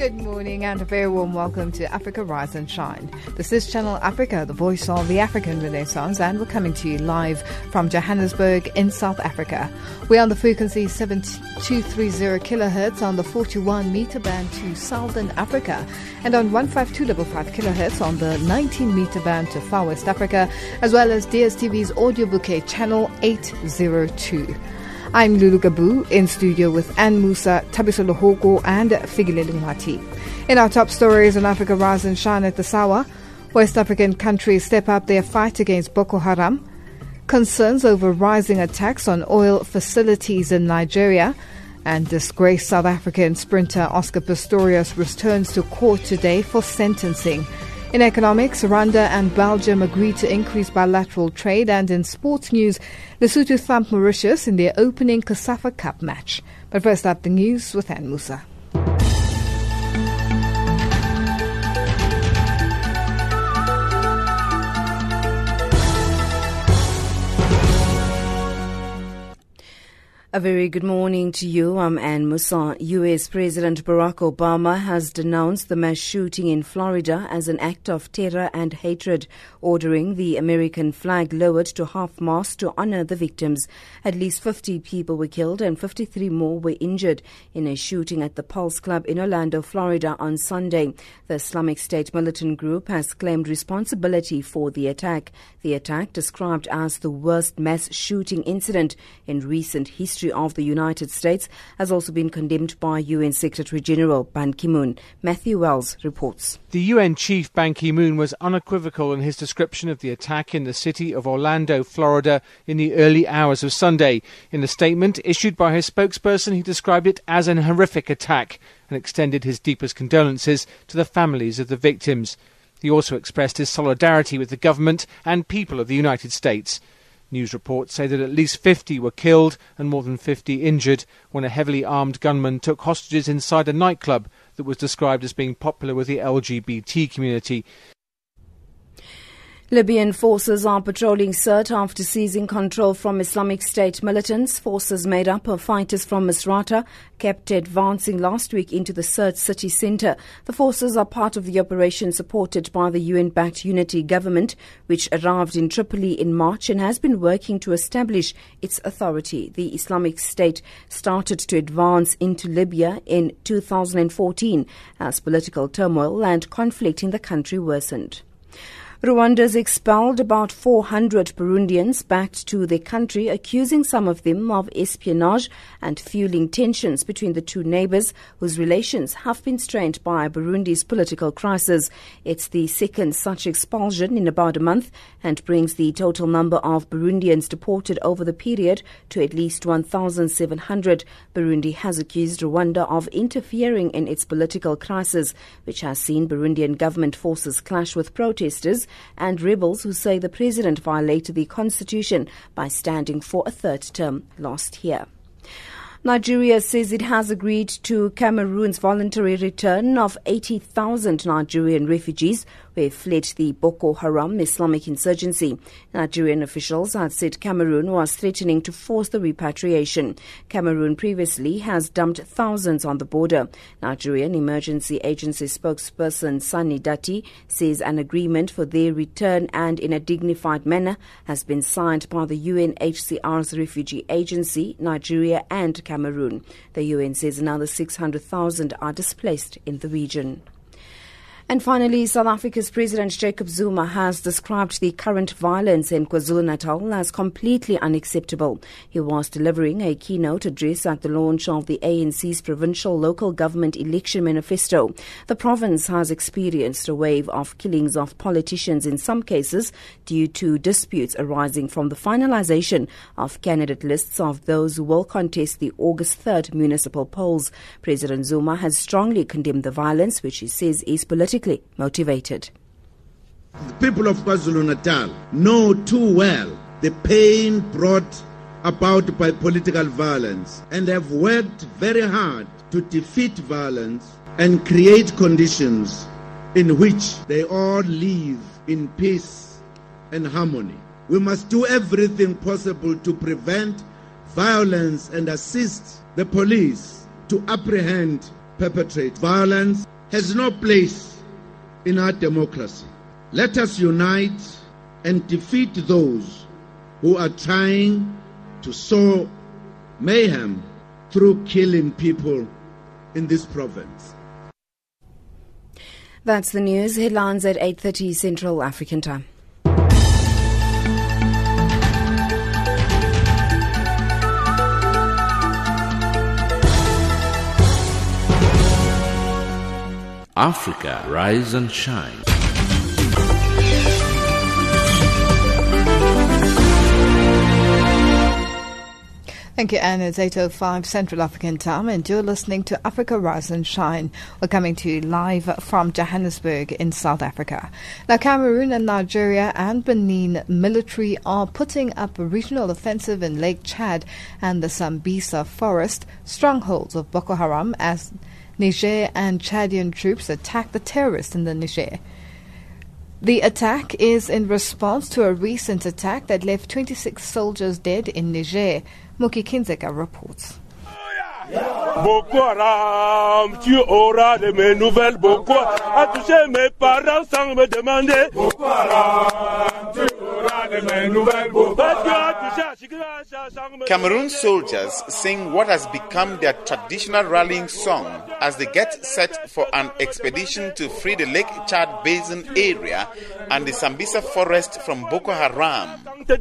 Good morning and a very warm welcome to Africa Rise and Shine. This is Channel Africa, the voice of the African Renaissance, and we're coming to you live from Johannesburg in South Africa. We're on the frequency 7230 kilohertz on the 41 meter band to Southern Africa and on 15255 kilohertz on the 19 meter band to Far West Africa, as well as DSTV's audio bouquet channel 802. I'm Lulu Gabu in studio with Ann Musa, Tabiso Lohoko, and Figile Lungwati. In our top stories on Africa Rise and Shine at the Sawa, West African countries step up their fight against Boko Haram, concerns over rising attacks on oil facilities in Nigeria, and disgraced South African sprinter Oscar Pistorius returns to court today for sentencing. In economics, Rwanda and Belgium agreed to increase bilateral trade, and in sports news, Lesotho thumped Mauritius in their opening COSAFA Cup match. But first up, the news with Ann Musa. A very good morning to you. I'm Anne Musa. U.S. President Barack Obama has denounced the mass shooting in Florida as an act of terror and hatred, ordering the American flag lowered to half mast to honor the victims. At least 50 people were killed and 53 more were injured in a shooting at the Pulse Club in Orlando, Florida on Sunday. The Islamic State militant group has claimed responsibility for the attack. The attack, described as the worst mass shooting incident in recent history, of the United States has also been condemned by UN Secretary General Ban Ki moon. Matthew Wells reports. The UN chief Ban Ki moon was unequivocal in his description of the attack in the city of Orlando, Florida, in the early hours of Sunday. In a statement issued by his spokesperson, he described it as an horrific attack and extended his deepest condolences to the families of the victims. He also expressed his solidarity with the government and people of the United States. News reports say that at least 50 were killed and more than 50 injured when a heavily armed gunman took hostages inside a nightclub that was described as being popular with the LGBT community. Libyan forces are patrolling Sirte after seizing control from Islamic State militants. Forces made up of fighters from Misrata kept advancing last week into the Sirte city centre. The forces are part of the operation supported by the UN-backed unity government, which arrived in Tripoli in March and has been working to establish its authority. The Islamic State started to advance into Libya in 2014 as political turmoil and conflict in the country worsened. Rwanda's expelled about 400 Burundians back to their country, accusing some of them of espionage and fueling tensions between the two neighbors whose relations have been strained by Burundi's political crisis. It's the second such expulsion in about a month and brings the total number of Burundians deported over the period to at least 1,700. Burundi has accused Rwanda of interfering in its political crisis, which has seen Burundian government forces clash with protesters and rebels who say the president violated the constitution by standing for a third term last year. Nigeria says it has agreed to Cameroon's voluntary return of 80,000 Nigerian refugees have fled the Boko Haram Islamic insurgency. Nigerian officials had said Cameroon was threatening to force the repatriation. Cameroon previously has dumped thousands on the border. Nigerian Emergency Agency spokesperson Sani Datti says an agreement for their return and in a dignified manner has been signed by the UNHCR's refugee agency, Nigeria and Cameroon. The UN says another 600,000 are displaced in the region. And finally, South Africa's President Jacob Zuma has described the current violence in KwaZulu-Natal as completely unacceptable. He was delivering a keynote address at the launch of the ANC's provincial local government election manifesto. The province has experienced a wave of killings of politicians in some cases due to disputes arising from the finalization of candidate lists of those who will contest the August 3rd municipal polls. President Zuma has strongly condemned the violence, which he says is political politically motivated. The people of KwaZulu Natal know too well the pain brought about by political violence and have worked very hard to defeat violence and create conditions in which they all live in peace and harmony. We must do everything possible to prevent violence and assist the police to apprehend perpetrators. Violence has no place in our democracy. Let us unite and defeat those who are trying to sow mayhem through killing people in this province. That's the news. Headlines at 8:30 Central African Time. Africa, rise and shine. Thank you, Anne. It's 8.05 Central African Time, and you're listening to Africa Rise and Shine. We're coming to you live from Johannesburg in South Africa. Now, Cameroon and Nigeria and Benin military are putting up a regional offensive in Lake Chad and the Sambisa forest, strongholds of Boko Haram, as Niger and Chadian troops attacked the terrorists in the Niger. The attack is in response to a recent attack that left 26 soldiers dead in Niger. Moki Kindzeka reports. Boko Haram, tu auras de mes nouvelles. Boko a touché mes parents sans me demander. Boko Haram, tu auras de mes nouvelles. Parce que a touché à Chigrasa sans me Cameroon soldiers sing what has become their traditional rallying song as they get set for an expedition to free the Lake Chad Basin area and the Sambisa forest from Boko Haram. te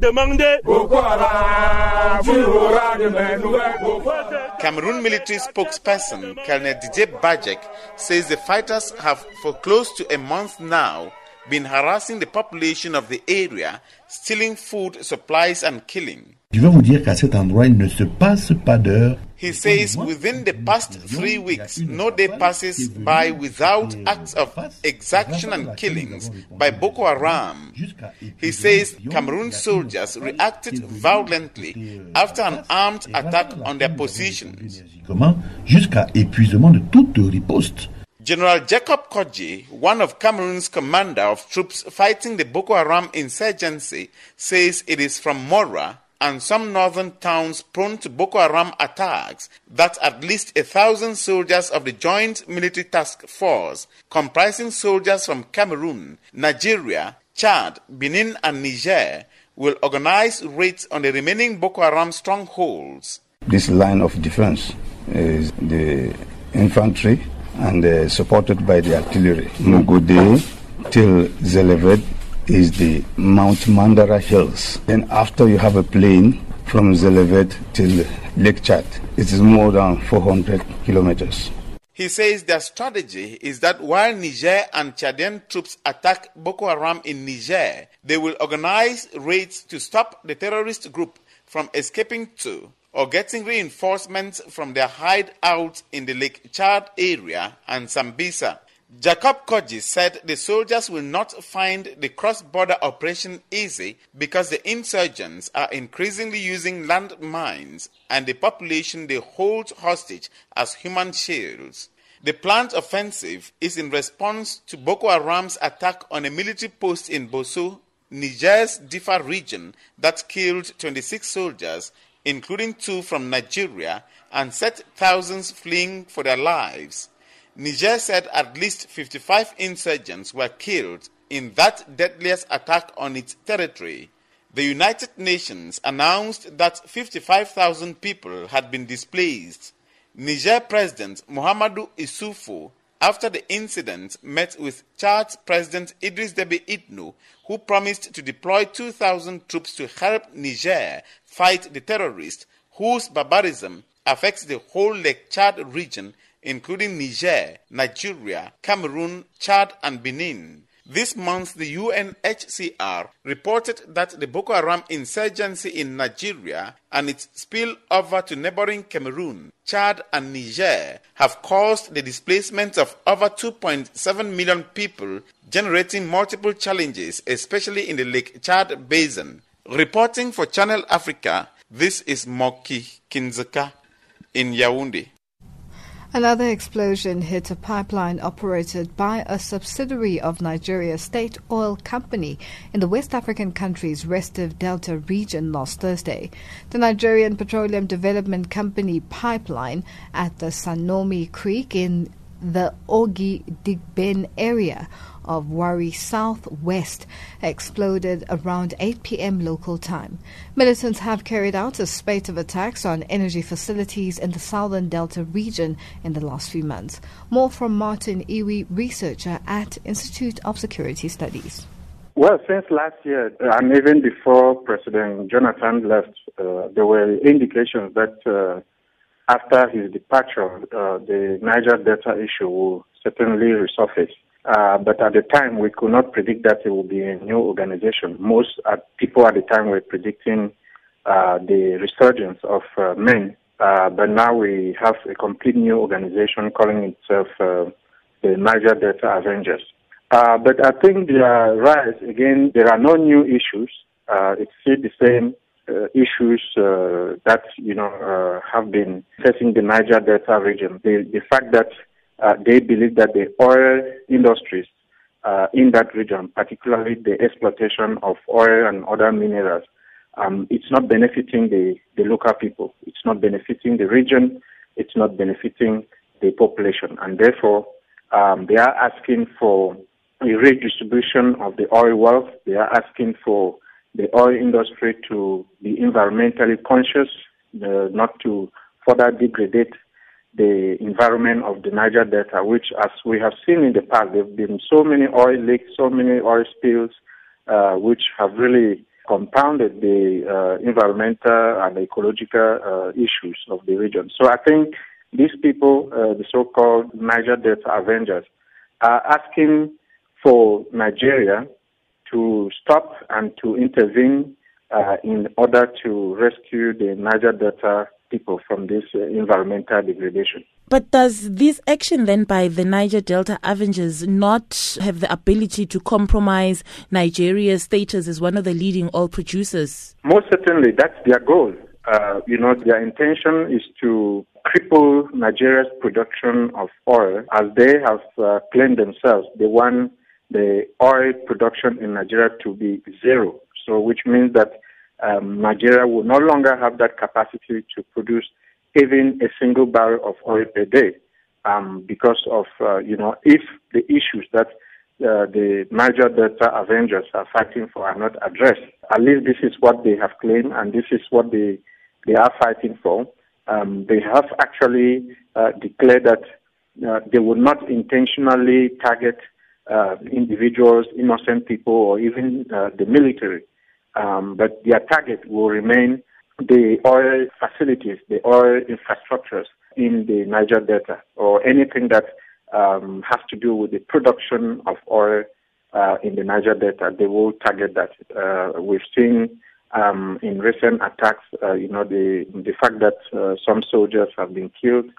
Cameroon military spokesperson Colonel DJ Badjeck says the fighters have for close to a month now been harassing the population of the area, stealing food, supplies, and killing. Je vais vous dire qu'à cet endroit, il ne se passe pas d'heure. He says within the past three weeks, no day passes by without acts of exaction and killings by Boko Haram. He says Cameroon soldiers reacted violently after an armed attack on their positions. Jusqu'à épuisement de toute riposte. General Jacob Kodji, one of Cameroon's commander of troops fighting the Boko Haram insurgency, says it is from Mora and some northern towns prone to Boko Haram attacks that at least a thousand soldiers of the Joint Military Task Force, comprising soldiers from Cameroon, Nigeria, Chad, Benin, and Niger, will organize raids on the remaining Boko Haram strongholds. This line of defense is the infantry and uh, supported by the artillery. Mugode till Zeleved is the Mount Mandara Hills. Then after you have a plane from Zeleved till Lake Chad, it is more than 400 kilometers. He says their strategy is that while Niger and Chadian troops attack Boko Haram in Niger, they will organize raids to stop the terrorist group from escaping to or getting reinforcements from their hideout in the Lake Chad area and Sambisa. Jacob Kodji said the soldiers will not find the cross border operation easy because the insurgents are increasingly using landmines and the population they hold hostage as human shields. The planned offensive is in response to Boko Haram's attack on a military post in Bosso, Niger's Diffa region, that killed 26 soldiers, including two from Nigeria, and set thousands fleeing for their lives. Niger said at least 55 insurgents were killed in that deadliest attack on its territory. The United Nations announced that 55,000 people had been displaced. Niger President Mahamadou Issoufou, after the incident, met with Chad's President Idris Deby Itno, who promised to deploy 2,000 troops to help Niger fight the terrorists whose barbarism affects the whole Lake Chad region including Niger, Nigeria, Cameroon, Chad, and Benin. This month, the UNHCR reported that the Boko Haram insurgency in Nigeria and its spill over to neighboring Cameroon, Chad, and Niger have caused the displacement of over 2.7 million people, generating multiple challenges, especially in the Lake Chad basin. Reporting for Channel Africa, this is Moki Kindzeka in Yaoundé. Another explosion hit a pipeline operated by a subsidiary of Nigeria's state oil company in the West African country's Restive Delta region last Thursday. The Nigerian Petroleum Development Company pipeline at the Sanomi Creek in the Ogi Digben area of Warri Southwest exploded around 8 p.m. local time. Militants have carried out a spate of attacks on energy facilities in the southern Delta region in the last few months. More from Martin Ewi, researcher at Institute of Security Studies. Well, since last year, and even before President Jonathan left, uh, there were indications that uh, after his departure, uh, the Niger Delta issue will certainly resurface. Uh, but at the time, we could not predict that it would be a new organization. Most uh, people at the time were predicting uh, the resurgence of uh, MEND. Uh, but now we have a complete new organization calling itself uh, the Niger Delta Avengers. but I think their rise, again, there are no new issues. it's still the same issues that, you know, have been facing the Niger Delta region. The, the fact that uh, they believe that the oil industries uh, in that region, particularly the exploitation of oil and other minerals, um, it's not benefiting the, the local people. It's not benefiting the region. It's not benefiting the population. And therefore, um, they are asking for a redistribution of the oil wealth. They are asking for the oil industry to be environmentally conscious, uh, not to further degrade the environment of the Niger Delta, which, as we have seen in the past, there have been so many oil leaks, so many oil spills, uh, which have really compounded the uh, environmental and ecological uh, issues of the region. So I think these people, uh, the so-called Niger Delta Avengers, are asking for Nigeria to stop and to intervene uh, in order to rescue the Niger Delta people from this uh, environmental degradation. But does this action then by the Niger Delta Avengers not have the ability to compromise Nigeria's status as one of the leading oil producers? Most certainly, that's their goal. Uh, you know, their intention is to cripple Nigeria's production of oil as they have uh, claimed themselves. They want the oil production in Nigeria to be zero. So, which means that um, Nigeria will no longer have that capacity to produce even a single barrel of oil per day um, because of, uh, you know, if the issues that uh, the Niger Delta Avengers are fighting for are not addressed. At least this is what they have claimed and this is what they, they are fighting for. Um, they have actually uh, declared that uh, they will not intentionally target uh, individuals, innocent people, or even uh, the military. Um, but their target will remain the oil facilities, the oil infrastructures in the Niger Delta, or anything that um, has to do with the production of oil uh, in the Niger Delta. They will target that. Uh, we've seen um, in recent attacks, uh, you know, the the fact that uh, some soldiers have been killed,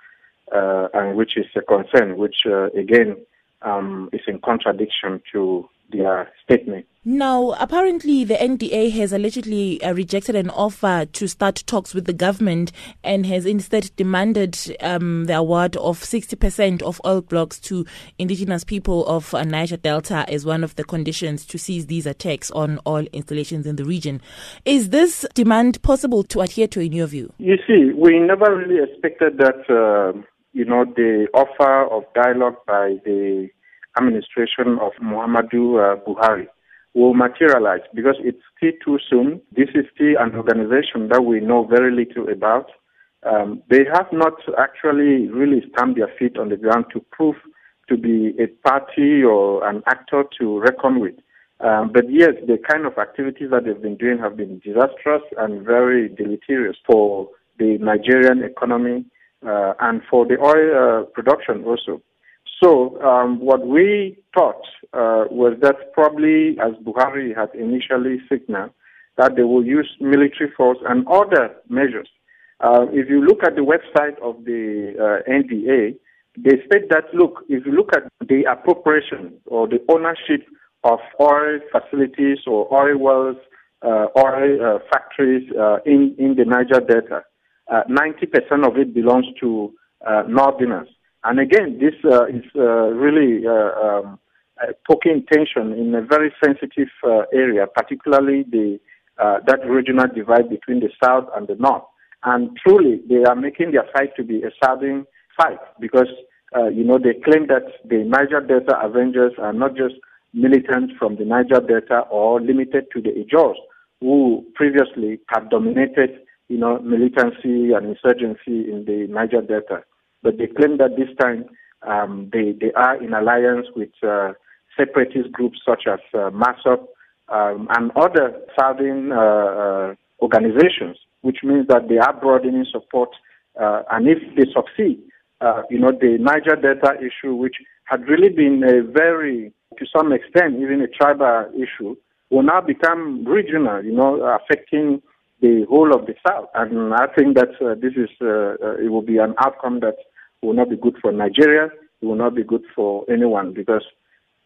uh, and which is a concern, which uh, again um, is in contradiction to their statement. Now, apparently, the NDA has allegedly uh, rejected an offer to start talks with the government and has instead demanded um, the award of 60% of oil blocks to indigenous people of uh, Niger Delta as one of the conditions to cease these attacks on oil installations in the region. Is this demand possible to adhere to in your view? You see, we never really expected that, uh, you know, the offer of dialogue by the administration of Muhammadu uh, Buhari will materialize because it's still too soon. This is still an organization that we know very little about. Um, they have not actually really stamped their feet on the ground to prove to be a party or an actor to reckon with. Um, but yes, the kind of activities that they've been doing have been disastrous and very deleterious for the Nigerian economy uh, and for the oil uh, production also. So um, what we thought uh, was that probably, as Buhari had initially signaled, that they will use military force and other measures. Uh, if you look at the website of the uh, NDA, they state that look, if you look at the appropriation or the ownership of oil facilities or oil wells, uh, oil uh, factories uh, in in the Niger Delta, 90% of it belongs to Northerners. And again, this uh, is uh, really uh, um, poking tension in a very sensitive uh, area, particularly the uh, that regional divide between the south and the north. And truly, they are making their fight to be a southern fight because uh, you know they claim that the Niger Delta Avengers are not just militants from the Niger Delta or limited to the Ijaws, who previously have dominated you know militancy and insurgency in the Niger Delta. But they claim that this time um, they, they are in alliance with uh, separatist groups such as uh, MASSOB um, and other southern uh, uh, organizations, which means that they are broadening support. Uh, and if they succeed, uh, you know, the Niger Delta issue, which had really been a very, to some extent, even a tribal issue, will now become regional, you know, affecting the whole of the South. And I think that uh, this is, uh, it will be an outcome that will not be good for Nigeria. It will not be good for anyone because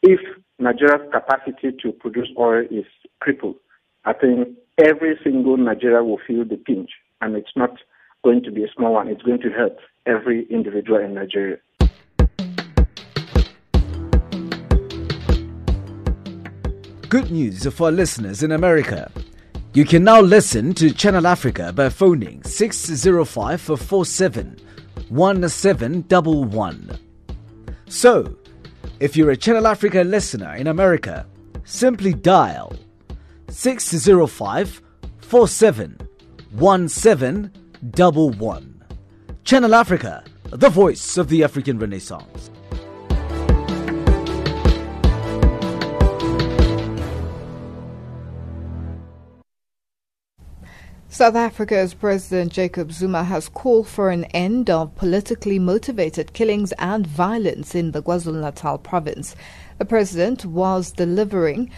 if Nigeria's capacity to produce oil is crippled, I think every single Nigeria will feel the pinch. And it's not going to be a small one. It's going to hurt every individual in Nigeria. Good news for listeners in America. You can now listen to Channel Africa by phoning 605 47 1711. So, if you're a Channel Africa listener in America, simply dial 605 47 1711. Channel Africa, the voice of the African Renaissance. South Africa's President Jacob Zuma has called for an end of politically motivated killings and violence in the KwaZulu-Natal province. The president was delivering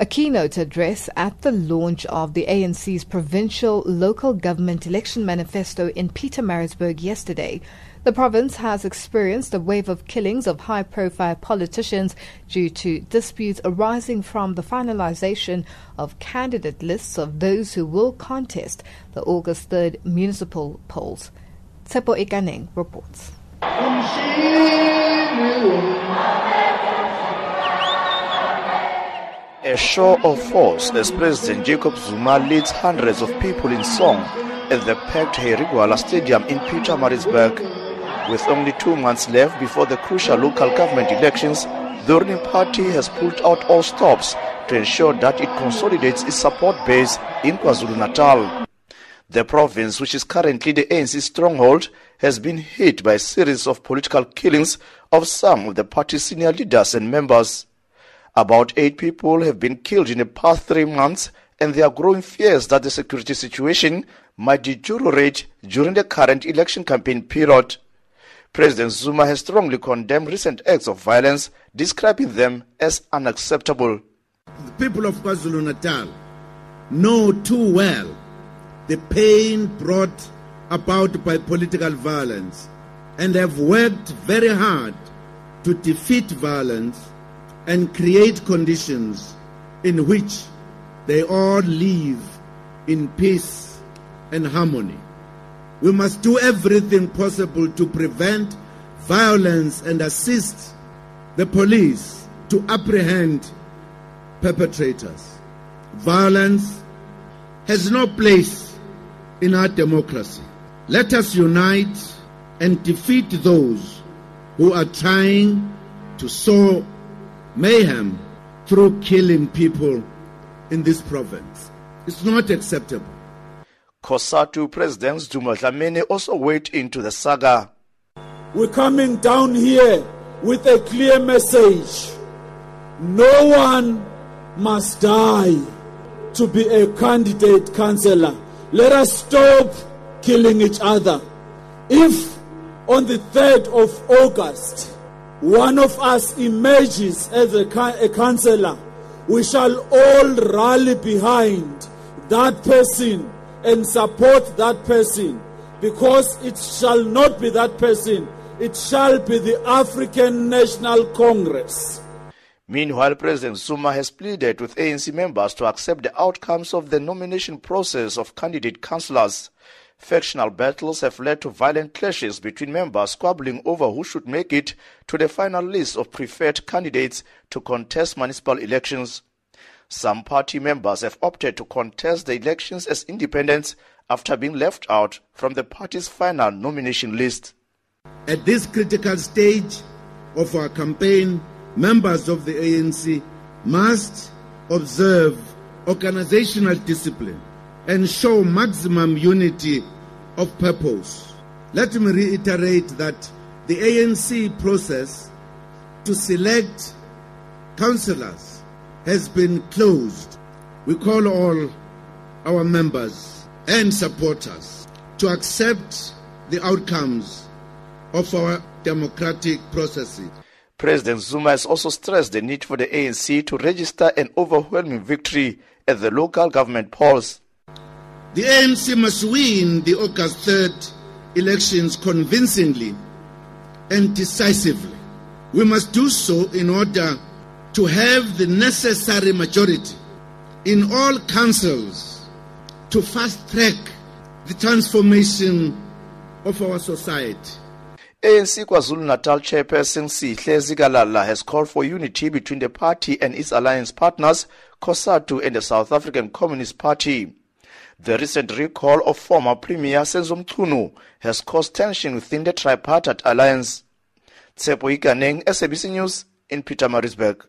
a keynote address at the launch of the ANC's provincial local government election manifesto in Pietermaritzburg yesterday. The province has experienced a wave of killings of high profile politicians due to disputes arising from the finalization of candidate lists of those who will contest the August 3rd municipal polls. Tsepo Ikaneng reports. A show of force as President Jacob Zuma leads hundreds of people in song at the packed Harry Stadium in Pietermaritzburg with only two months left before the crucial local government elections, the ruling party has pulled out all stops to ensure that it consolidates its support base in KwaZulu-Natal. The province, which is currently the ANC stronghold, has been hit by a series of political killings of some of the party's senior leaders and members. About eight people have been killed in the past three months, and there are growing fears that the security situation might deteriorate during the current election campaign period. President Zuma has strongly condemned recent acts of violence, describing them as unacceptable. The people of KwaZulu Natal know too well the pain brought about by political violence and have worked very hard to defeat violence and create conditions in which they all live in peace and harmony. We must do everything possible to prevent violence and assist the police to apprehend perpetrators. Violence has no place in our democracy. Let us unite and defeat those who are trying to sow mayhem through killing people in this province. It's not acceptable. COSATU President Sdumo Dlamini also weighed into the saga. We're coming down here with a clear message. No one must die to be a candidate councillor. Let us stop killing each other. If on the 3rd of August one of us emerges as a, a councillor, we shall all rally behind that person and support that person because it shall not be that person, it shall be the African National Congress. Meanwhile, President Zuma has pleaded with ANC members to accept the outcomes of the nomination process of candidate councillors. Factional battles have led to violent clashes between members squabbling over who should make it to the final list of preferred candidates to contest municipal elections. Some party members have opted to contest the elections as independents after being left out from the party's final nomination list. At this critical stage of our campaign, members of the ANC must observe organizational discipline and show maximum unity of purpose. Let me reiterate that the ANC process to select councillors has been closed. We call all our members and supporters to accept the outcomes of our democratic processes. President Zuma has also stressed the need for the ANC to register an overwhelming victory at the local government polls. The ANC must win the August 3rd elections convincingly and decisively. We must do so in order to have the necessary majority in all councils to fast track the transformation of our society. ANC KwaZulu-Natal chairperson Sihle Zikalala has called for unity between the party and its alliance partners, COSATU and the South African Communist Party. The recent recall of former Premier Senzo Mchunu has caused tension within the tripartite alliance. Tsepo Ikaneng, SABC News in Pietermaritzburg.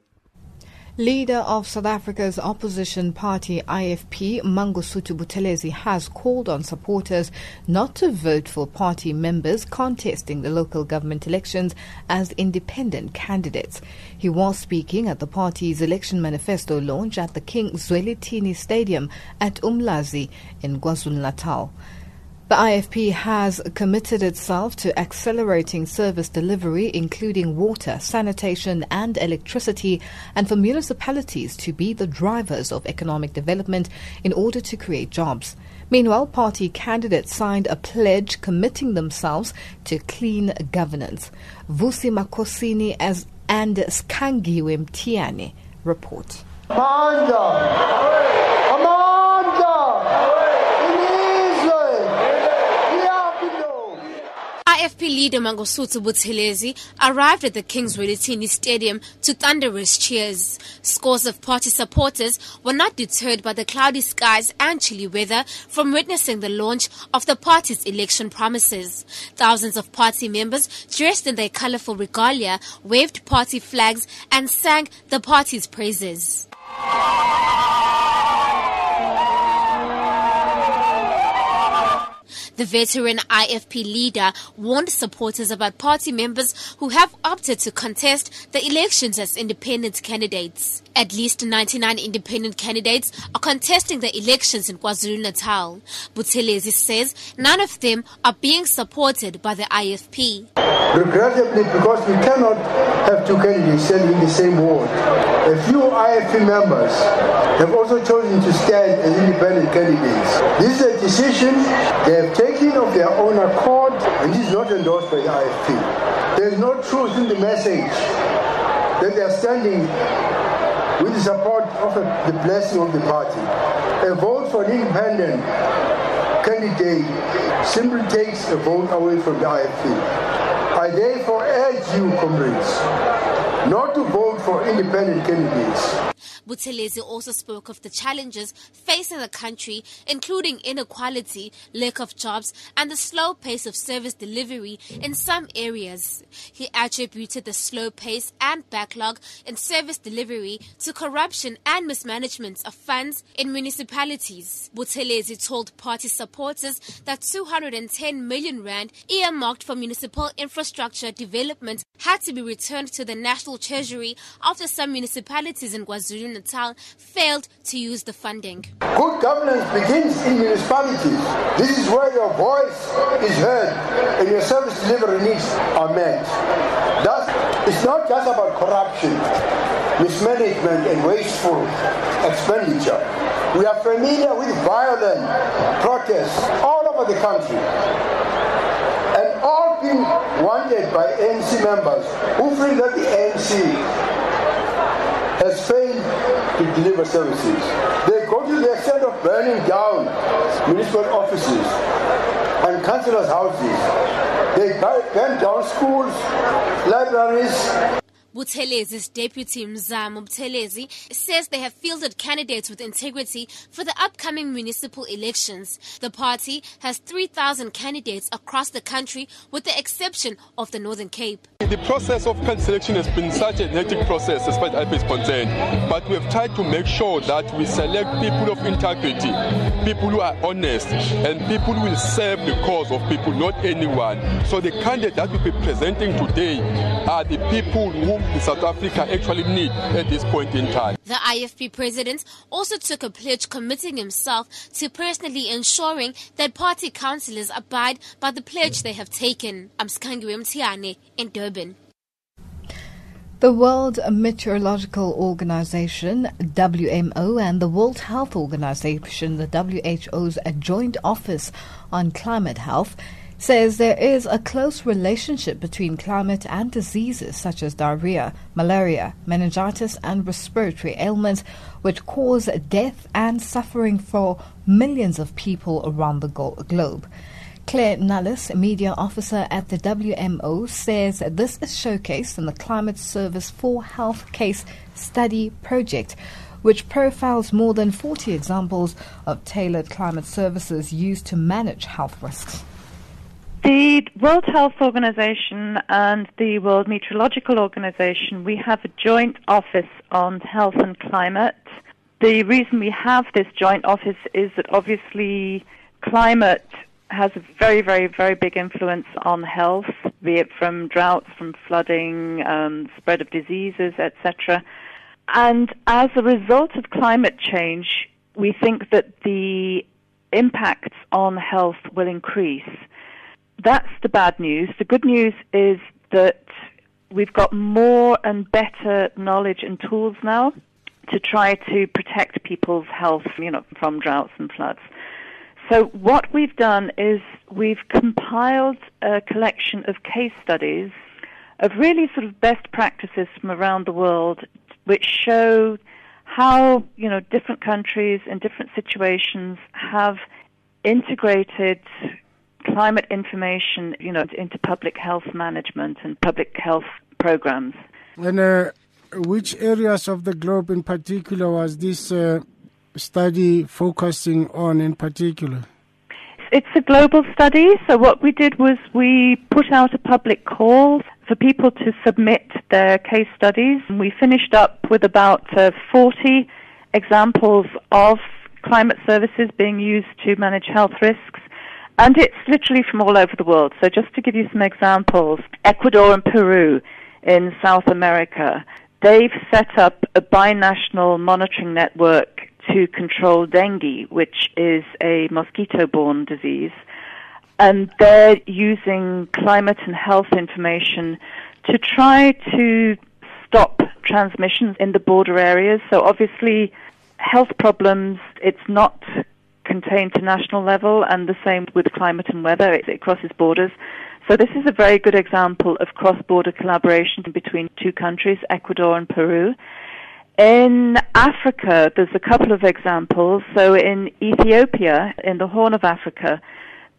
Leader of South Africa's opposition party IFP, Mangosuthu Buthelezi, has called on supporters not to vote for party members contesting the local government elections as independent candidates. He was speaking at the party's election manifesto launch at the King Zwelithini Stadium at Umlazi in KwaZulu-Natal. The IFP has committed itself to accelerating service delivery, including water, sanitation, and electricity, and for municipalities to be the drivers of economic development in order to create jobs. Meanwhile, party candidates signed a pledge committing themselves to clean governance. Vusi Makosini as and Skangiwe Mtiani report. IFP leader Mangosuthu Buthelezi arrived at the Kings Zwelithini Stadium to thunderous cheers. Scores of party supporters were not deterred by the cloudy skies and chilly weather from witnessing the launch of the party's election promises. Thousands of party members, dressed in their colorful regalia, waved party flags and sang the party's praises. The veteran IFP leader warned supporters about party members who have opted to contest the elections as independent candidates. At least 99 independent candidates are contesting the elections in KwaZulu-Natal. Buthelezi says none of them are being supported by the IFP. Regrettably, because we cannot have two candidates standing in the same ward. A few IFP members have also chosen to stand as independent candidates. This is a decision they have taken of their own accord and is not endorsed by the IFP. There is no truth in the message that they are standing with the support of the blessing of the party. A vote for an independent candidate simply takes a vote away from the IFP. I therefore urge you, comrades, not to vote for independent candidates. Buthelezi also spoke of the challenges facing the country, including inequality, lack of jobs, and the slow pace of service delivery in some areas. He attributed the slow pace and backlog in service delivery to corruption and mismanagement of funds in municipalities. Buthelezi told party supporters that 210 million rand earmarked for municipal infrastructure development had to be returned to the national treasury after some municipalities in KwaZulu Natal failed to use the funding. Good governance begins in municipalities. This is where your voice is heard and your service delivery needs are met. Thus, it's not just about corruption, mismanagement, and wasteful expenditure. We are familiar with violent protests all over the country being wanted by ANC members who feel that the ANC has failed to deliver services. They go to the extent of of burning down municipal offices and councillors' houses, they burn down schools, libraries, Buthelezi's deputy Mzamo Buthelezi says they have fielded candidates with integrity for the upcoming municipal elections. The party has 3,000 candidates across the country with the exception of the Northern Cape. The process of candidate selection has been such a hectic process as far as IFA is concerned, but we have tried to make sure that we select people of integrity, people who are honest, and people who will serve the cause of people, not anyone. So the candidates that we'll be presenting today are the people who South Africa actually need at this point in time. The IFP president also took a pledge committing himself to personally ensuring that party councillors abide by the pledge they have taken. I'm Skangiwe Mtiane in Durban. The World Meteorological Organization, WMO, and the World Health Organization, the WHO's joint office on climate health, says there is a close relationship between climate and diseases such as diarrhea, malaria, meningitis, and respiratory ailments, which cause death and suffering for millions of people around the globe. Claire Nullis, media officer at the WMO, says this is showcased in the Climate Service for Health Case Study Project, which profiles more than 40 examples of tailored climate services used to manage health risks. The World Health Organization and the World Meteorological Organization, we have a joint office on health and climate. The reason we have this joint office is that obviously climate has a very, very, very big influence on health, be it from droughts, from flooding, um, spread of diseases, etc. And as a result of climate change, we think that the impacts on health will increase that's the bad news. The good news is that we've got more and better knowledge and tools now to try to protect people's health, you know, from droughts and floods. So what we've done is we've compiled a collection of case studies of really sort of best practices from around the world which show how, you know, different countries in different situations have integrated climate information, you know, into public health management and public health programs. And uh, which areas of the globe in particular was this uh, study focusing on in particular? It's a global study, so what we did was we put out a public call for people to submit their case studies. We finished up with about uh, 40 examples of climate services being used to manage health risks and it's literally from all over the world. So just to give you some examples, Ecuador and Peru in South America, they've set up a binational monitoring network to control dengue, which is a mosquito-borne disease. And they're using climate and health information to try to stop transmissions in the border areas. So obviously, health problems, it's not contained to national level, and the same with climate and weather. It, it crosses borders. So this is a very good example of cross-border collaboration between two countries, Ecuador and Peru. In Africa, there's a couple of examples. So in Ethiopia, in the Horn of Africa,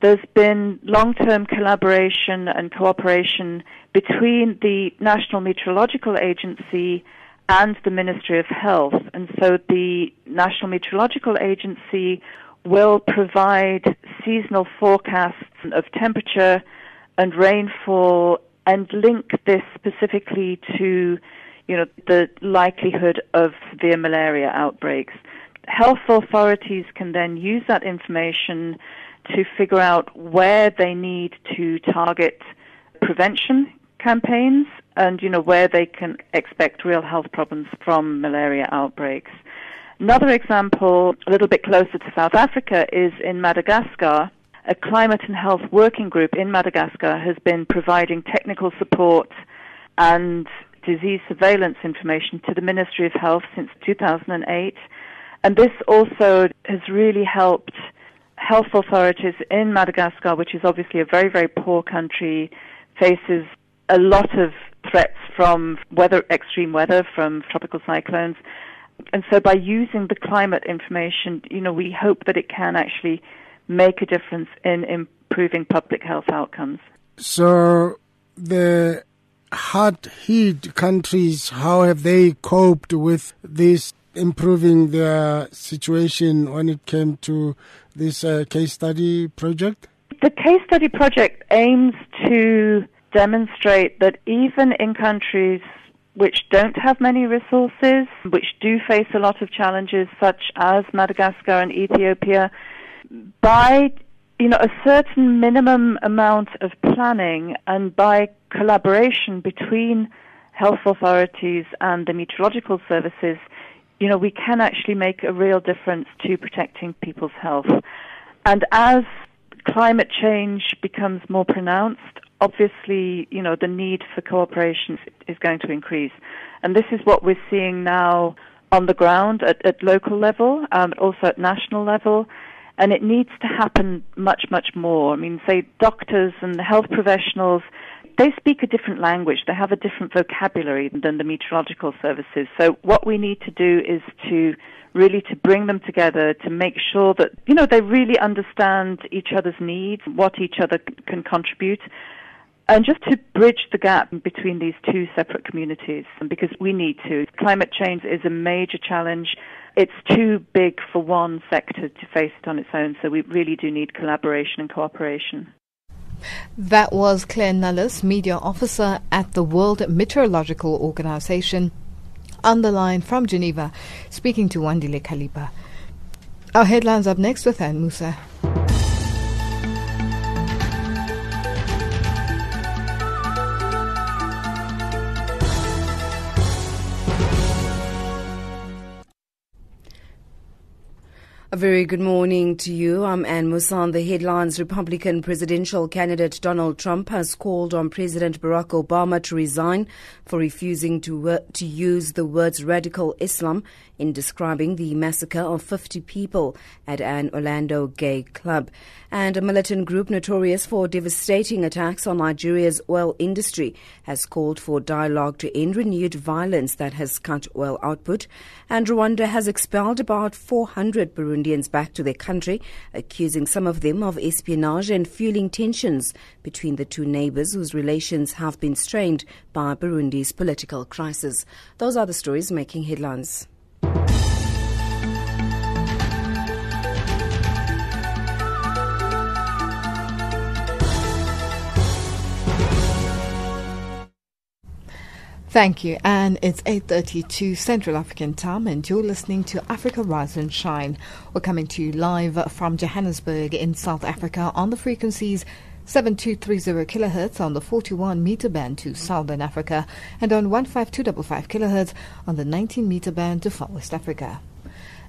there's been long-term collaboration and cooperation between the National Meteorological Agency and the Ministry of Health. And so the National Meteorological Agency will provide seasonal forecasts of temperature and rainfall and link this specifically to you know the likelihood of severe malaria outbreaks. Health authorities can then use that information to figure out where they need to target prevention campaigns and you know where they can expect real health problems from malaria outbreaks Another example, a little bit closer to South Africa, is in Madagascar. A climate and health working group in Madagascar has been providing technical support and disease surveillance information to the Ministry of Health since 2008. And this also has really helped health authorities in Madagascar, which is obviously a very, very poor country, faces a lot of threats from weather, extreme weather, from tropical cyclones, And so by using the climate information, you know, we hope that it can actually make a difference in improving public health outcomes. So the hard hit countries, how have they coped with this improving their situation when it came to this uh, case study project? The case study project aims to demonstrate that even in countries which don't have many resources, which do face a lot of challenges, such as Madagascar and Ethiopia, by you know a certain minimum amount of planning and by collaboration between health authorities and the meteorological services, you know, we can actually make a real difference to protecting people's health. And as climate change becomes more pronounced, obviously, you know, the need for cooperation is going to increase. And this is what we're seeing now on the ground at, at local level, um, also at national level. And it needs to happen much, much more. I mean, say doctors and health professionals, they speak a different language. They have a different vocabulary than the meteorological services. So what we need to do is to really to bring them together to make sure that, you know, they really understand each other's needs, what each other can contribute, and just to bridge the gap between these two separate communities because we need to. Climate change is a major challenge. It's too big for one sector to face it on its own, so we really do need collaboration and cooperation. That was Clare Nullis, Media Officer at the World Meteorological Organization, on the line from Geneva, speaking to Wandile Kalipa. Our headlines up next with Anne Musa. A very good morning to you. I'm Anne Musan. The headlines Republican presidential candidate Donald Trump has called on President Barack Obama to resign for refusing to, to use the words radical Islam in describing the massacre of 50 people at an Orlando gay club. And a militant group notorious for devastating attacks on Nigeria's oil industry has called for dialogue to end renewed violence that has cut oil output. And Rwanda has expelled about 400 Burundians back to their country, accusing some of them of espionage and fueling tensions between the two neighbors whose relations have been strained by Burundi's political crisis. Those are the stories making headlines. Thank you. And it's 8.32 Central African time and you're listening to Africa Rise and Shine. We're coming to you live from Johannesburg in South Africa on the frequencies 7230 kilohertz on the 41 meter band to Southern Africa and on 15255 kilohertz on the 19 meter band to Far West Africa.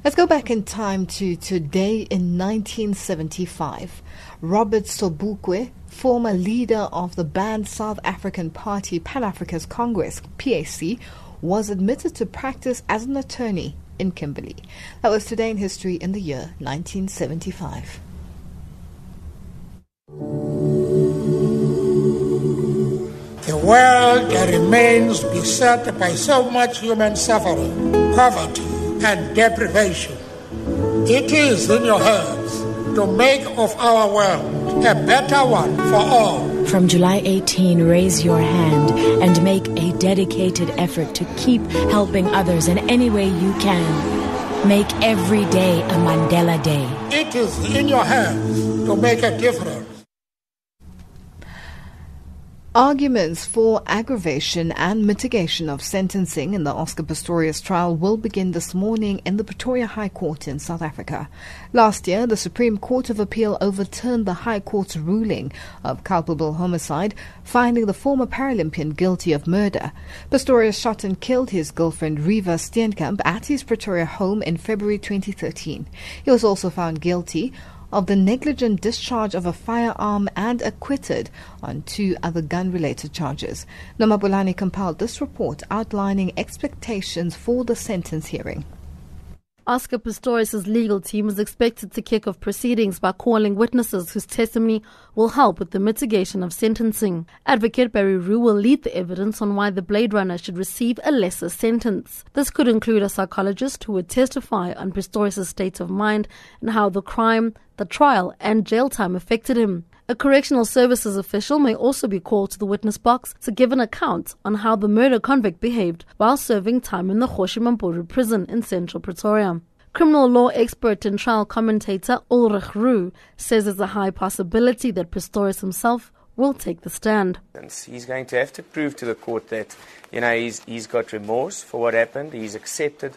Let's go back in time to today in 1975. Robert Sobukwe, former leader of the banned South African party Pan Africanist Congress, PAC, was admitted to practice as an attorney in Kimberley. That was today in history in the year 1975. The world that remains beset by so much human suffering, poverty, and deprivation. It is in your hands to make of our world a better one for all. From July 18, raise your hand and make a dedicated effort to keep helping others in any way you can. Make every day a Mandela Day. It is in your hands to make a difference. Arguments for aggravation and mitigation of sentencing in the Oscar Pistorius trial will begin this morning in the Pretoria High Court in South Africa. Last year, the Supreme Court of Appeal overturned the High Court's ruling of culpable homicide, finding the former Paralympian guilty of murder. Pistorius shot and killed his girlfriend Reeva Steenkamp at his Pretoria home in February 2013. He was also found guilty of the negligent discharge of a firearm and acquitted on two other gun related charges. Nomabulani compiled this report outlining expectations for the sentence hearing. Oscar Pistorius' legal team is expected to kick off proceedings by calling witnesses whose testimony will help with the mitigation of sentencing. Advocate Barry Roux will lead the evidence on why the Blade Runner should receive a lesser sentence. This could include a psychologist who would testify on Pistorius' state of mind and how the crime, the trial, and jail time affected him. A correctional services official may also be called to the witness box to give an account on how the murder convict behaved while serving time in the Kgoshi prison in central Pretoria. Criminal law expert and trial commentator Ulrich Roux says there's a high possibility that Pistorius himself will take the stand. He's going to have to prove to the court that, you know, he's, he's got remorse for what happened, he's accepted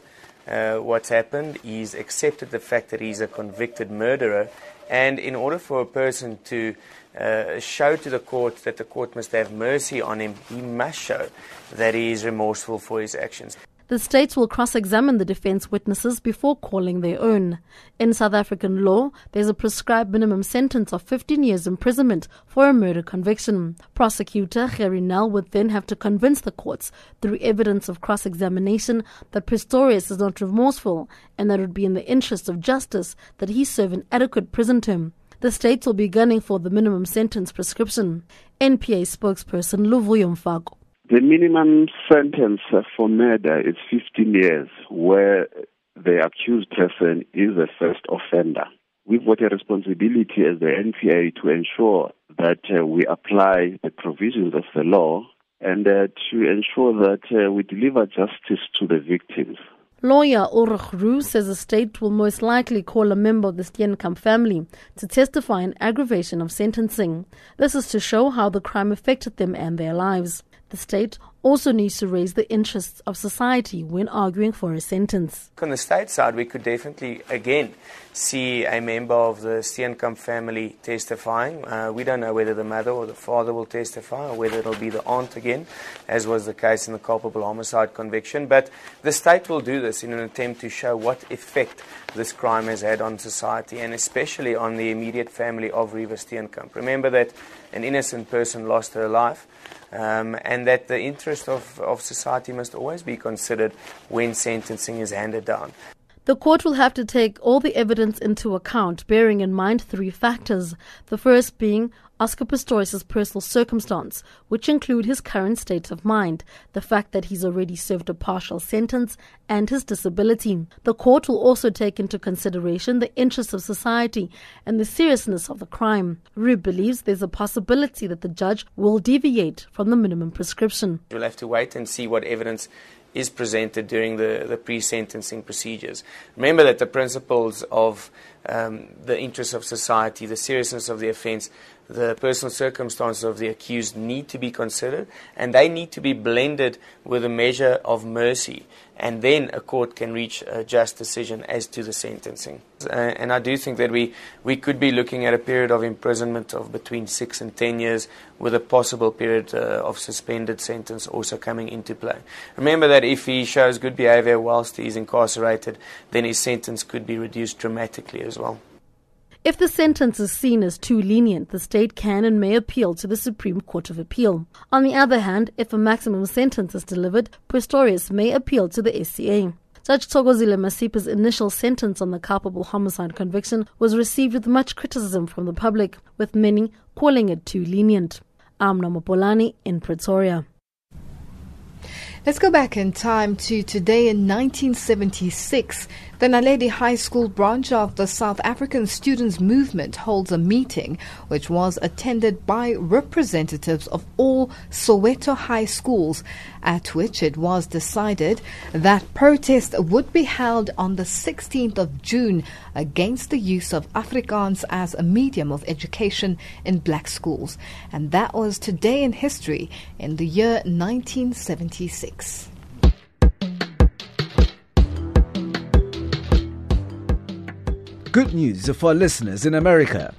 uh, what's happened, he's accepted the fact that he's a convicted murderer, and in order for a person to uh, show to the court that the court must have mercy on him, he must show that he is remorseful for his actions. The states will cross examine the defense witnesses before calling their own. In South African law, there's a prescribed minimum sentence of 15 years imprisonment for a murder conviction. Prosecutor Gerrie Nel would then have to convince the courts through evidence of cross examination that Pistorius is not remorseful and that it would be in the interest of justice that he serve an adequate prison term. The states will be gunning for the minimum sentence prescription. NPA spokesperson Luvuyo. The minimum sentence for murder is 15 years, where the accused person is a first offender. We've got a responsibility as the NPA to ensure that uh, we apply the provisions of the law and uh, to ensure that uh, we deliver justice to the victims. Lawyer Ulrich Roux says the state will most likely call a member of the Steenkamp family to testify in aggravation of sentencing. This is to show how the crime affected them and their lives. The state also needs to raise the interests of society when arguing for a sentence. On the state side, we could definitely, again, see a member of the Steenkamp family testifying. Uh, we don't know whether the mother or the father will testify or whether it'll be the aunt again, as was the case in the culpable homicide conviction. But the state will do this in an attempt to show what effect this crime has had on society and especially on the immediate family of Reeva Steenkamp. Remember that an innocent person lost her life. Um, and that the interest of, of society must always be considered when sentencing is handed down. The court will have to take all the evidence into account, bearing in mind three factors. The first being Oscar Pistorius' personal circumstance, which include his current state of mind, the fact that he's already served a partial sentence, and his disability. The court will also take into consideration the interests of society and the seriousness of the crime. Roux believes there's a possibility that the judge will deviate from the minimum prescription. We'll have to wait and see what evidence is presented during the, the pre sentencing procedures. Remember that the principles of um, the interests of society, the seriousness of the offence, the personal circumstances of the accused need to be considered, and they need to be blended with a measure of mercy, and then a court can reach a just decision as to the sentencing. Uh, and I do think that we, we could be looking at a period of imprisonment of between six and ten years, with a possible period uh, of suspended sentence also coming into play. Remember that if he shows good behavior whilst he is incarcerated, then his sentence could be reduced dramatically as well. If the sentence is seen as too lenient, the state can and may appeal to the Supreme Court of Appeal. On the other hand, if a maximum sentence is delivered, Pistorius may appeal to the SCA. Judge Thokozile Masipa's initial sentence on the culpable homicide conviction was received with much criticism from the public, with many calling it too lenient. Amna Mopolani in Pretoria. Let's go back in time to today in 1976. The Naledi High School branch of the South African Students' Movement holds a meeting which was attended by representatives of all Soweto high schools, at which it was decided that protest would be held on the 16th of June against the use of Afrikaans as a medium of education in black schools. And that was today in history in the year 1976. Good news for listeners in America.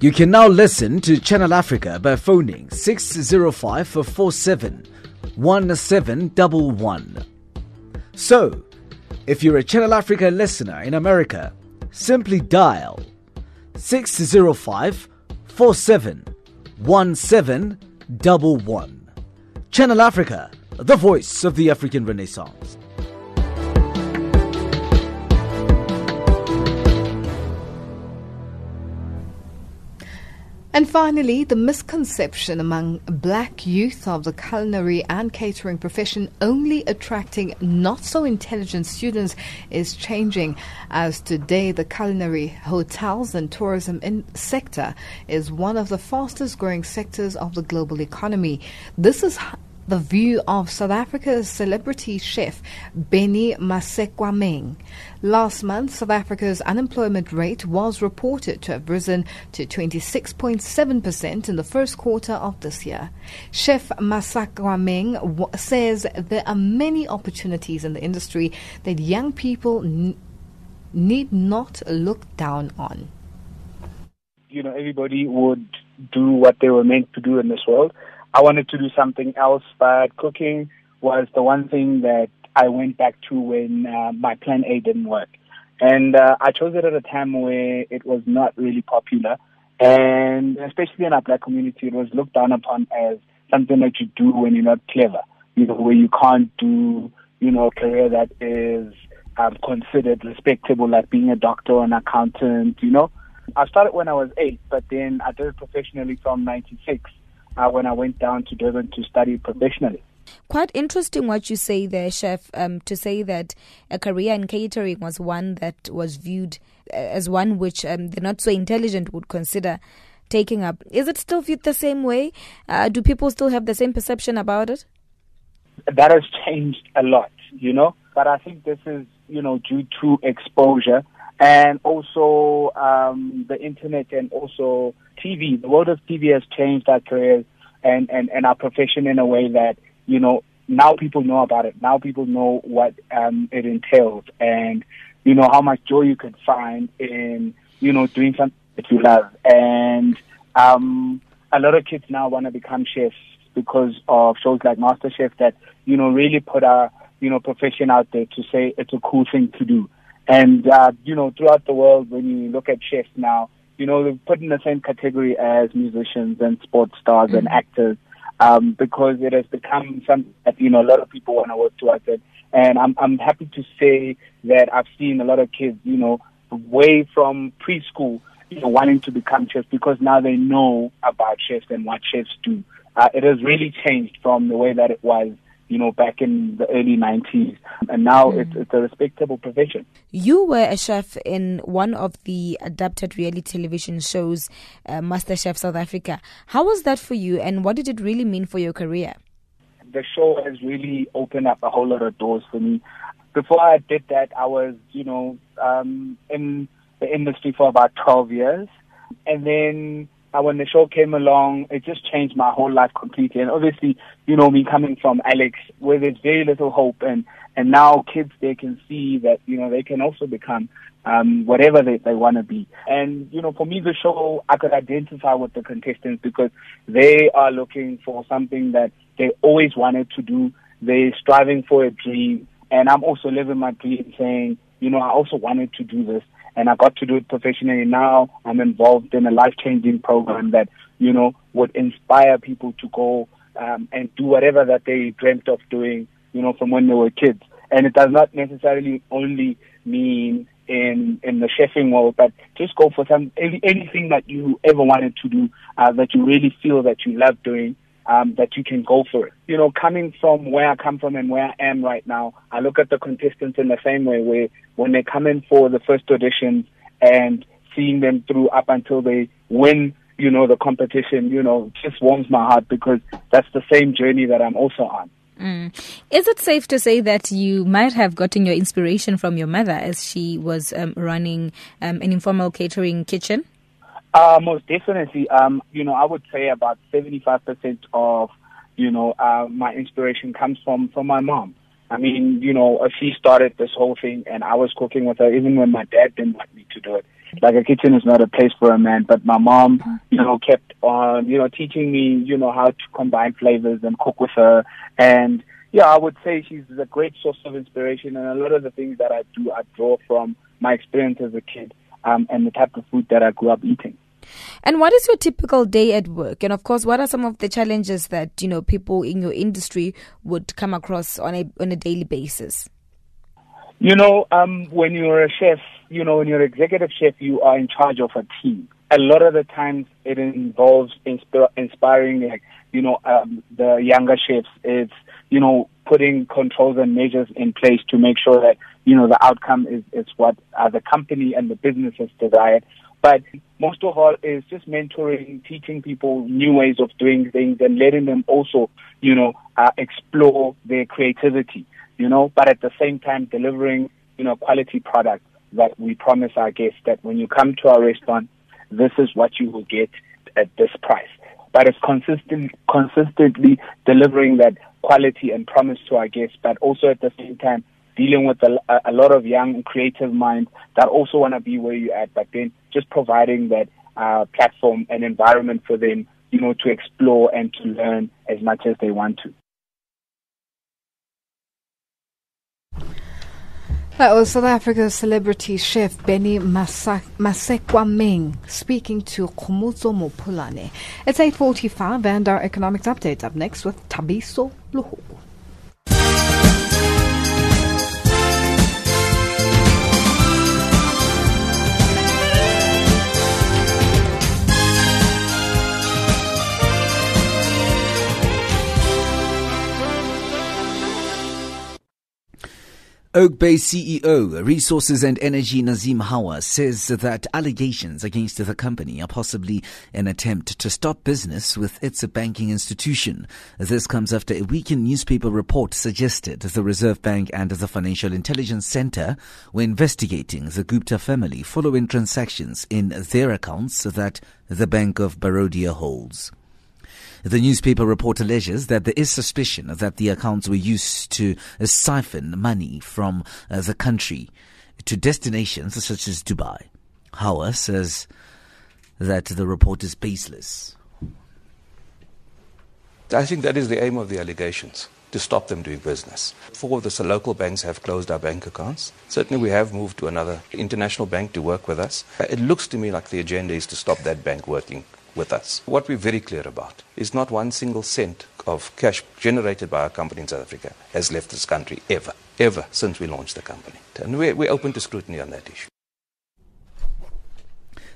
You can now listen to Channel Africa by phoning 605 47 1711. So, if you're a Channel Africa listener in America, simply dial 605 47 1711. Channel Africa, the voice of the African Renaissance. And finally, the misconception among black youth of the culinary and catering profession only attracting not so intelligent students is changing as today the culinary hotels and tourism sector is one of the fastest growing sectors of the global economy. This is the view of South Africa's celebrity chef Benny Masekwameng. Last month, South Africa's unemployment rate was reported to have risen to 26.7% in the first quarter of this year. Chef Masekwameng w- says there are many opportunities in the industry that young people n- need not look down on. You know, everybody would do what they were meant to do in this world I wanted to do something else, but cooking was the one thing that I went back to when uh, my plan A didn't work. And uh, I chose it at a time where it was not really popular. And especially in our black community, it was looked down upon as something that you do when you're not clever, you know, where you can't do, you know, a career that is um, considered respectable, like being a doctor or an accountant, you know. I started when I was eight, but then I did it professionally from 96 uh, when I went down to Durban to study professionally. Quite interesting what you say there, Chef, um, to say that a career in catering was one that was viewed uh, as one which um, the not so intelligent would consider taking up. Is it still viewed the same way? Uh, do people still have the same perception about it? That has changed a lot, you know, but I think this is, you know, due to exposure and also um, the internet and also TV. The world of TV has changed our careers and, and, and our profession in a way that, you know, now people know about it. Now people know what um, it entails and, you know, how much joy you could find in, you know, doing something that you love. And um, a lot of kids now want to become chefs because of shows like MasterChef that, you know, really put our, you know, profession out there to say it's a cool thing to do. And, uh, you know, throughout the world, when you look at chefs now, you know, they're put in the same category as musicians and sports stars mm-hmm. and actors um, because it has become something that, you know, a lot of people want to work towards it. And I'm, I'm happy to say that I've seen a lot of kids, you know, way from preschool, you know, wanting to become chefs because now they know about chefs and what chefs do. Uh, it has really changed from the way that it was you know, back in the early 90s. And now mm. it's, it's a respectable profession. You were a chef in one of the adapted reality television shows, uh, MasterChef South Africa. How was that for you, and what did it really mean for your career? The show has really opened up a whole lot of doors for me. Before I did that, I was, you know, um, in the industry for about 12 years. And then uh, when the show came along, it just changed my whole life completely. And obviously, you know, me coming from Alex, where there's very little hope, and and now kids they can see that you know they can also become um, whatever they, they want to be. And you know, for me, the show I could identify with the contestants because they are looking for something that they always wanted to do. They're striving for a dream, and I'm also living my dream, saying, you know, I also wanted to do this and I got to do it professionally. Now I'm involved in a life changing program that, you know, would inspire people to go um, and do whatever that they dreamt of doing, you know, from when they were kids. And it does not necessarily only mean in in the chefing world, but just go for some any, anything that you ever wanted to do uh, that you really feel that you love doing um, that you can go for it. You know, coming from where I come from and where I am right now, I look at the contestants in the same way where when they come in for the first auditions and seeing them through up until they win, you know, the competition, you know, just warms my heart because that's the same journey that I'm also on. Mm. Is it safe to say that you might have gotten your inspiration from your mother as she was um, running um, an informal catering kitchen? Uh, most definitely. Um, you know, I would say about 75% of, you know, uh, my inspiration comes from, from my mom. I mean, you know, she started this whole thing and I was cooking with her even when my dad didn't want me to do it. Like a kitchen is not a place for a man, but my mom, you know, kept on, you know, teaching me, you know, how to combine flavors and cook with her. And yeah, I would say she's a great source of inspiration and a lot of the things that I do, I draw from my experience as a kid um, and the type of food that I grew up eating. And what is your typical day at work? And of course, what are some of the challenges that you know people in your industry would come across on a on a daily basis? You know, um, when you're a chef, you know, when you're executive chef, you are in charge of a team. a lot of the times it involves insp- inspiring, like, you know, um, the younger chefs. It's, you know, putting controls and measures in place to make sure that, you know, the outcome is, is what uh, the company and the business has desired. But most of all is just mentoring, teaching people new ways of doing things and letting them also, you know, uh, explore their creativity, you know, but at the same time delivering, you know, quality products that we promise our guests that when you come to our restaurant, this is what you will get at this price. But it's consistent, consistently delivering that quality and promise to our guests, but also at the same time dealing with a, a lot of young creative minds that also want to be where you're at, but then just providing that uh, platform and environment for them, you know, to explore and to learn as much as they want to. That was South Africa's celebrity chef Benny Masekwameng speaking to Khumuzo Mopulane. It's 8.45 and our economics update up next with Tabiso Luhu. Oakbay CEO, Resources and Energy Nazeem Howa says that allegations against the company are possibly an attempt to stop business with its banking institution. This comes after a weekend newspaper report suggested the Reserve Bank and the Financial Intelligence Center were investigating the Gupta family following transactions in their accounts that the Bank of Baroda holds. The newspaper report alleges that there is suspicion that the accounts were used to siphon money from uh, the country to destinations such as Dubai. Howa says that the report is baseless. I think that is the aim of the allegations to stop them doing business. Four of the local banks have closed our bank accounts. Certainly, we have moved to another international bank to work with us. It looks to me like the agenda is to stop that bank working with us. What we're very clear about is not one single cent of cash generated by our company in South Africa has left this country ever, ever since we launched the company. And we're, we're open to scrutiny on that issue.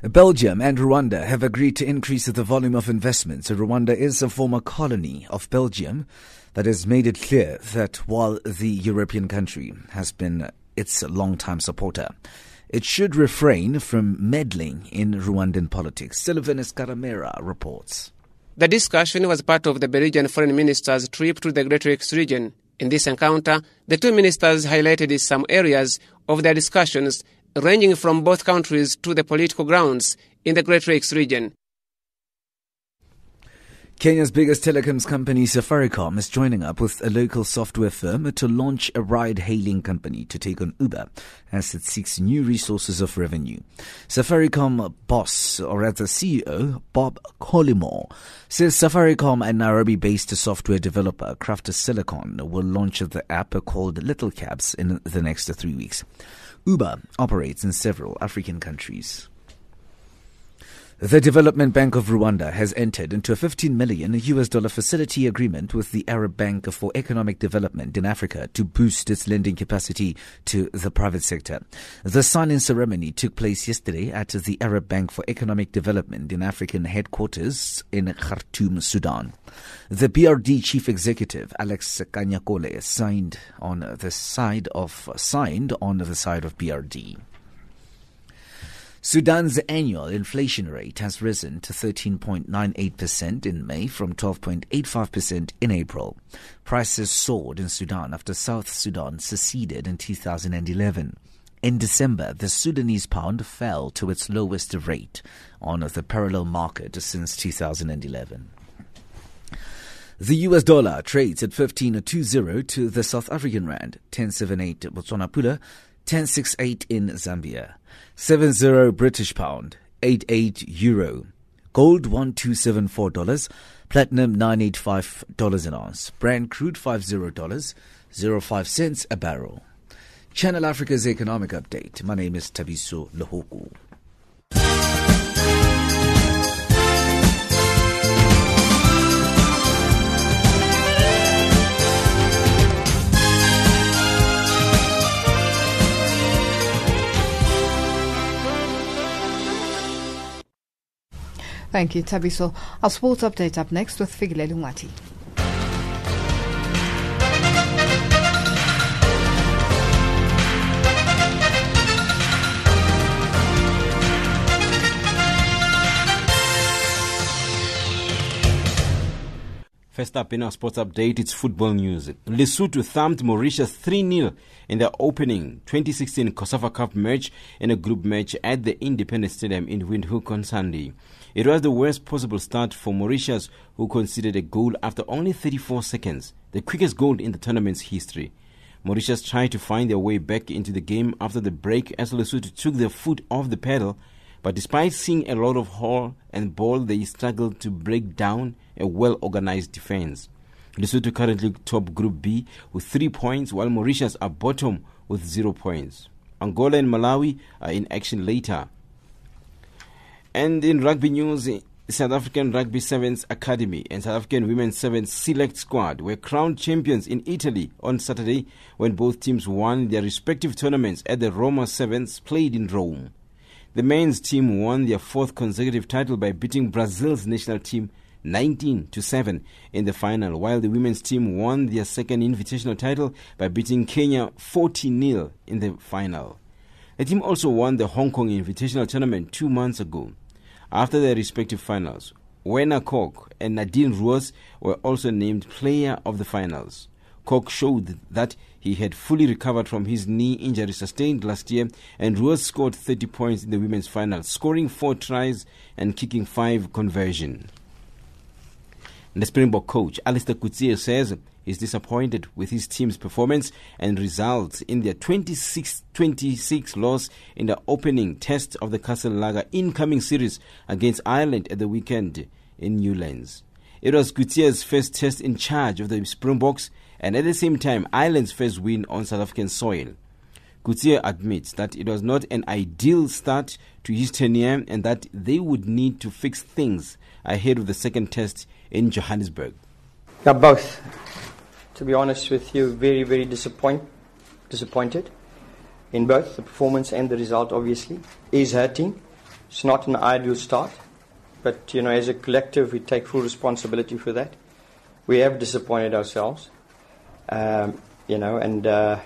Belgium and Rwanda have agreed to increase the volume of investments. Rwanda is a former colony of Belgium that has made it clear that while the European country has been its long-time supporter, it should refrain from meddling in Rwandan politics. Sylvanus Karamera reports. The discussion was part of the Belgian foreign minister's trip to the Great Lakes region. In this encounter, the two ministers highlighted some areas of their discussions ranging from both countries to the political grounds in the Great Lakes region. Kenya's biggest telecoms company, Safaricom, is joining up with a local software firm to launch a ride hailing company to take on Uber as it seeks new resources of revenue. Safaricom boss, or rather CEO, Bob Collymore, says Safaricom, a Nairobi based software developer, Craft Silicon, will launch the app called Little Cabs in the next three weeks. Uber operates in several African countries. The Development Bank of Rwanda has entered into a 15 million US dollar facility agreement with the Arab Bank for Economic Development in Africa to boost its lending capacity to the private sector. The signing ceremony took place yesterday at the Arab Bank for Economic Development in African headquarters in Khartoum, Sudan. The BRD chief executive Alex Kanyankole signed on the side of signed on the side of BRD. Sudan's annual inflation rate has risen to 13.98% in May from 12.85% in April. Prices soared in Sudan after South Sudan seceded in 2011. In December, the Sudanese pound fell to its lowest rate on the parallel market since 2011. The US dollar trades at 15.20 to the South African rand, 10.78 Botswana pula, 1068 in Zambia, 70 British pound, 88 euro, gold $1274, platinum $985 an ounce, Brent crude $50, 05 cents a barrel. Channel Africa's economic update. My name is Tabiso Lohoku. Thank you, Tabiso. Our sports update up next with Figile Lungati. First up in our sports update, it's football news. Lesotho thumped Mauritius 3 0 in their opening 2016 COSAFA Cup match in a group match at the Independence Stadium in Windhoek on Sunday. It was the worst possible start for Mauritius, who conceded a goal after only 34 seconds, the quickest goal in the tournament's history. Mauritius tried to find their way back into the game after the break as Lesotho took their foot off the pedal but despite seeing a lot of haul and ball, they struggled to break down a well organized defense. Lesotho currently top Group B with three points, while Mauritius are bottom with zero points. Angola and Malawi are in action later. And in rugby news, South African Rugby Sevens Academy and South African Women's Sevens Select Squad were crowned champions in Italy on Saturday when both teams won their respective tournaments at the Roma Sevens played in Rome. The men's team won their fourth consecutive title by beating Brazil's national team 19 to 7 in the final, while the women's team won their second invitational title by beating Kenya 40 0 in the final. The team also won the Hong Kong Invitational Tournament two months ago. After their respective finals, Werner Kok and Nadine Roos were also named player of the finals. Kok showed that he had fully recovered from his knee injury sustained last year, and Roos scored 30 points in the women's final, scoring four tries and kicking five conversion. The Springbok coach Allister Coetzee says he's disappointed with his team's performance and results in their 26-26 loss in the opening test of the Castle Lager incoming series against Ireland at the weekend in Newlands. It was Coetzee's first test in charge of the Springboks and at the same time Ireland's first win on South African soil. Coetzee admits that it was not an ideal start to his tenure and that they would need to fix things ahead of the second test in Johannesburg. Yeah, both. To be honest with you, very, very disappoint, disappointed in both the performance and the result. Obviously, is hurting. It's not an ideal start, but you know, as a collective, we take full responsibility for that. We have disappointed ourselves. Um, you know, and uh,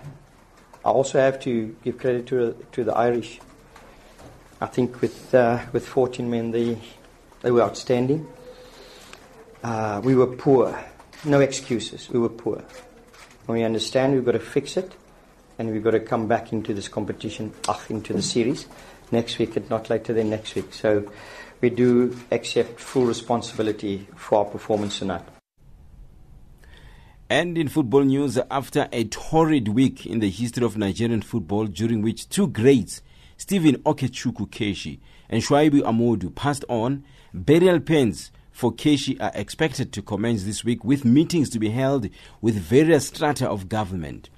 I also have to give credit to to the Irish. I think with uh, with 14 men, they they were outstanding. Uh, we were poor, no excuses. We were poor. When we understand, we've got to fix it, and we've got to come back into this competition, ach, into the series next week, and not later than next week. So, we do accept full responsibility for our performance tonight. And in football news, after a torrid week in the history of Nigerian football, during which two greats, Stephen Okechukwu Keshi and Shuaibu Amodu, passed on, burial pains for Keshi are expected to commence this week with meetings to be held with various strata of government.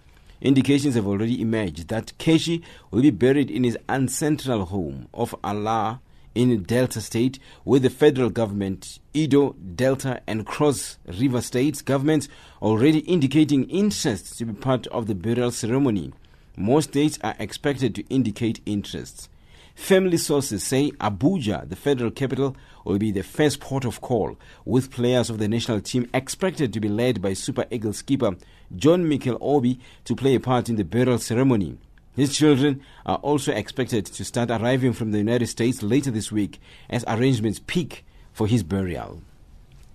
Indications have already emerged that Keshi will be buried in his ancestral home of Illah in Delta State, with the federal government, Edo, Delta, and Cross River states governments already indicating interest to be part of the burial ceremony. More states are expected to indicate interest. Family sources say Abuja, the federal capital, will be the first port of call, with players of the national team expected to be led by Super Eagles skipper John Mikel Obi to play a part in the burial ceremony. His children are also expected to start arriving from the United States later this week as arrangements peak for his burial.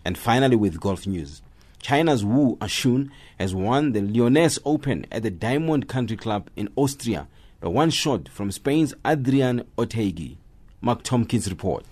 And finally, with golf news. China's Wu Ashun has won the Lyoness Open at the Diamond Country Club in Austria one shot from Spain's Adrian Otaegui. Mark Tompkins report.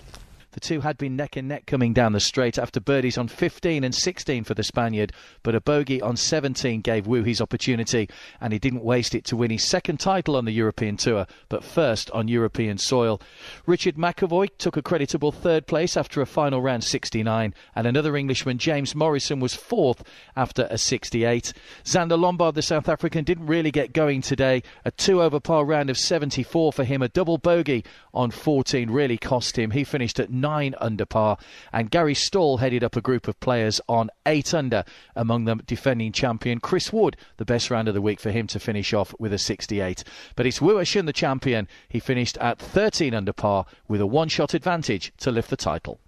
The two had been neck and neck coming down the straight after birdies on 15 and 16 for the Spaniard, but a bogey on 17 gave Wu his opportunity, and he didn't waste it to win his second title on the European Tour, but first on European soil. Richard McEvoy took a creditable third place after a final round 69, and another Englishman, James Morrison, was fourth after a 68. Zander Lombard, the South African, didn't really get going today. A two over par round of 74 for him, a double bogey on 14 really cost him. He finished at nine under par. And Gary Stal headed up a group of players on eight under, among them defending champion Chris Wood, the best round of the week for him to finish off with a 68. But it's Wu Ashun, the champion. He finished at 13 under par with a one shot advantage to lift the title.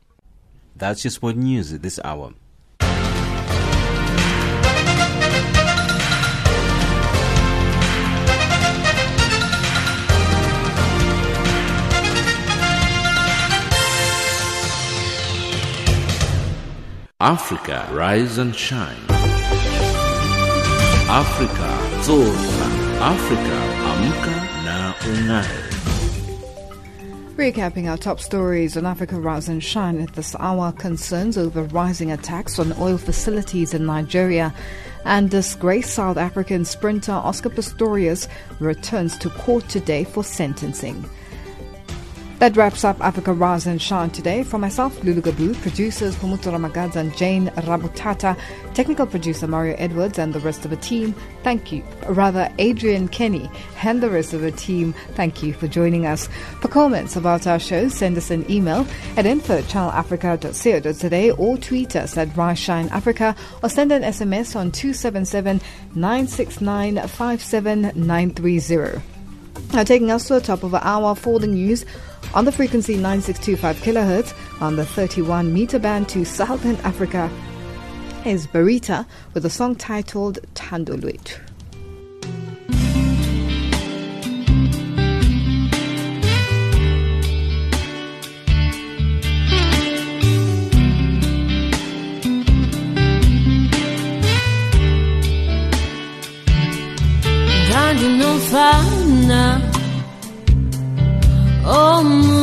That's your sport news this hour. Africa, rise and shine. Africa, zorka. Africa, amka na ungae. Recapping our top stories on Africa Rise and Shine at this hour concerns over rising attacks on oil facilities in Nigeria and disgraced South African sprinter Oscar Pistorius returns to court today for sentencing. That wraps up Africa Rise and Shine today. For myself, Lulu Gabu, producers Humutu Ramagadz and Jane Rabutata, technical producer Mario Edwards and the rest of the team, thank you. Rather, Adrian Kenny and the rest of the team, thank you for joining us. For comments about our show, send us an email at info at channelafrica.co.za or tweet us at Rise Shine Africa or send an SMS on 277 969 57930. Now, taking us to the top of the hour for the news. On the frequency 9625 kilohertz. On the 31 meter band to Southern Africa is Barita with a song titled Tandolwet. Ndandinofana omuhle